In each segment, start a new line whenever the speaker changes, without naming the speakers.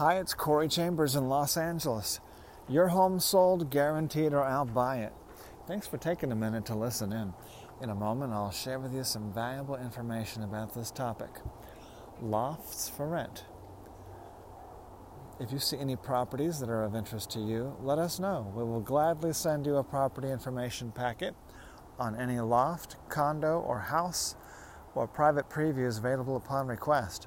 Hi, it's Corey Chambers in Los Angeles. Your home sold, guaranteed, or I'll buy it. Thanks for taking a minute to listen in. In a moment, I'll share with you some valuable information about this topic lofts for rent. If you see any properties that are of interest to you, let us know. We will gladly send you a property information packet on any loft, condo, or house, or private previews available upon request.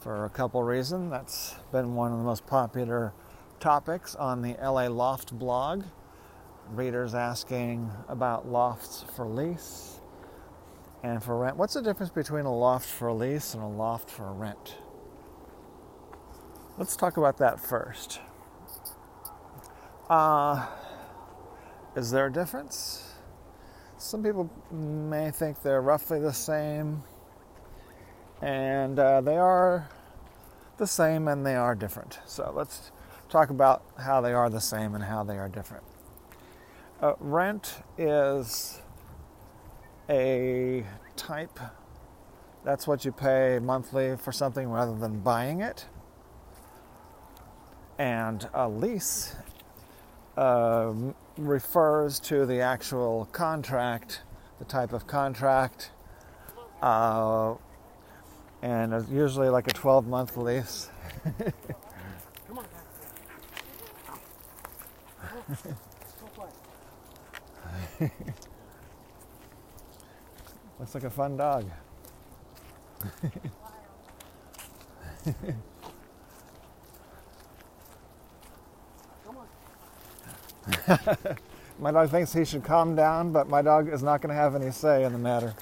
for a couple reasons. That's been one of the most popular topics on the LA Loft blog. Readers asking about lofts for lease and for rent. What's the difference between a loft for lease and a loft for rent? Let's talk about that first. Uh, is there a difference? Some people may think they're roughly the same, and uh, they are the same and they are different. So let's talk about how they are the same and how they are different. Uh, rent is a type, that's what you pay monthly for something rather than buying it. And a lease uh, refers to the actual contract, the type of contract, uh, and it's usually like a 12 month lease. Come on, Looks like a fun dog. my dog thinks he should calm down, but my dog is not going to have any say in the matter.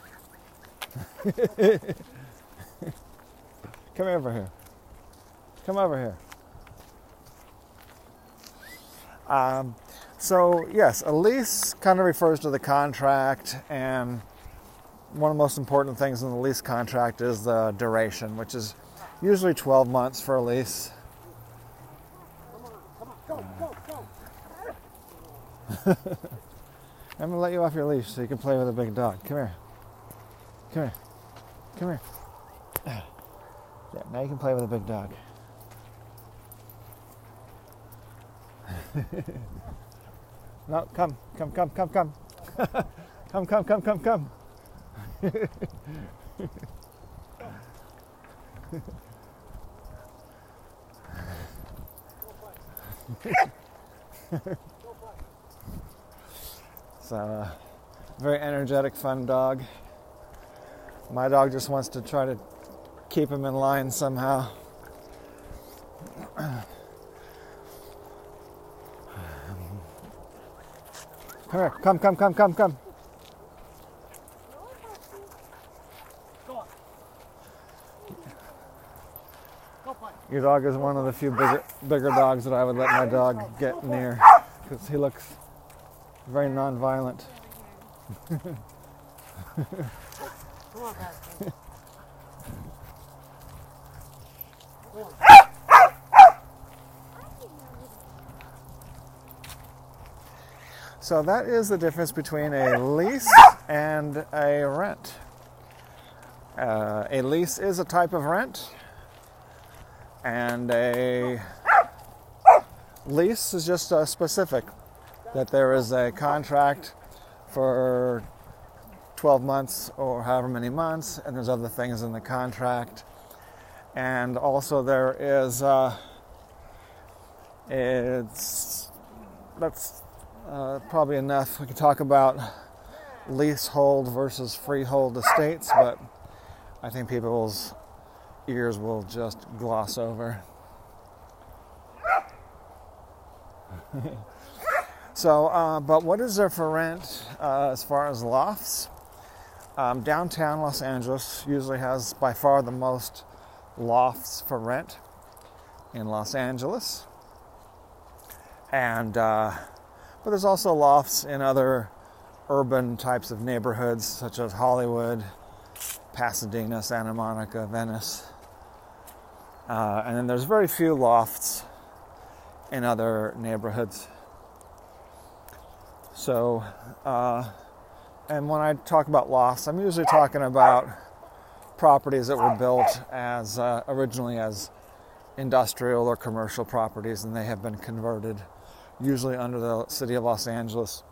Come over here. Come over here. Um, so, yes, a lease kind of refers to the contract, and one of the most important things in the lease contract is the duration, which is usually 12 months for a lease. I'm gonna let you off your leash so you can play with a big dog. Come here. Come here. Come here. Yeah, now you can play with a big dog. no, come, come, come, come, come. come, come, come, come, come. It's a uh, very energetic, fun dog. My dog just wants to try to keep him in line somehow. Come here, come, come, come, come, come. Your dog is one of the few bigger, bigger dogs that I would let my dog get near because he looks very non-violent. so that is the difference between a lease and a rent. Uh, a lease is a type of rent, and a lease is just a specific that there is a contract for 12 months or however many months, and there's other things in the contract. And also, there is, uh, it's, that's uh, probably enough. We could talk about leasehold versus freehold estates, but I think people's ears will just gloss over. So, uh, but what is there for rent uh, as far as lofts? Um, downtown Los Angeles usually has by far the most lofts for rent in Los Angeles. And uh, but there's also lofts in other urban types of neighborhoods such as Hollywood, Pasadena, Santa Monica, Venice. Uh, and then there's very few lofts in other neighborhoods. So, uh, and when I talk about lofts, I'm usually talking about properties that were built as uh, originally as industrial or commercial properties, and they have been converted, usually under the City of Los Angeles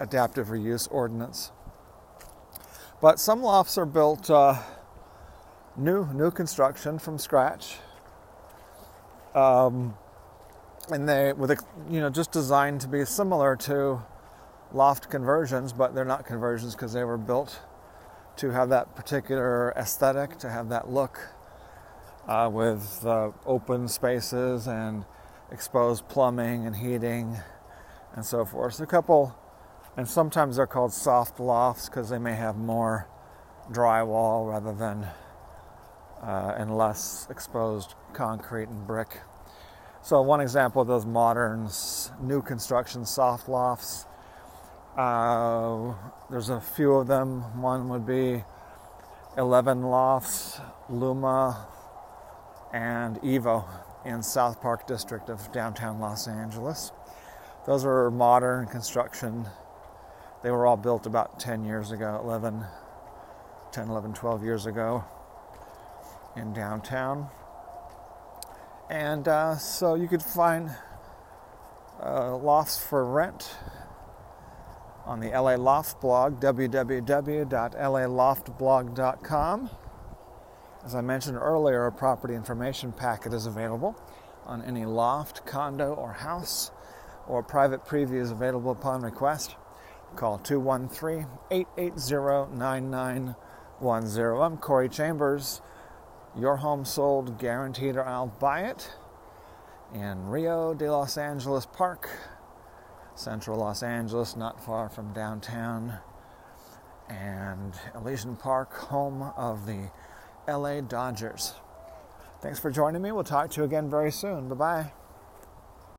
Adaptive Reuse Ordinance. But some lofts are built uh, new, new construction from scratch, um, and they with a, you know just designed to be similar to loft conversions, but they're not conversions because they were built to have that particular aesthetic, to have that look uh, with uh, open spaces and exposed plumbing and heating and so forth. So a couple, and sometimes they're called soft lofts because they may have more drywall rather than uh, and less exposed concrete and brick. So one example of those modern new construction soft lofts. Uh, there's a few of them. One would be 11 Lofts, Luma, and Evo in South Park District of downtown Los Angeles. Those are modern construction. They were all built about 10 years ago, 11, 10, 11, 12 years ago in downtown. And uh, so you could find uh, lofts for rent on the LA Loft blog, www.laloftblog.com. As I mentioned earlier, a property information packet is available on any loft, condo, or house, or private preview is available upon request. Call 213 880 9910. I'm Corey Chambers. Your home sold, guaranteed, or I'll buy it in Rio de Los Angeles Park, central Los Angeles, not far from downtown, and Elysian Park, home of the LA Dodgers. Thanks for joining me. We'll talk to you again very soon. Bye bye.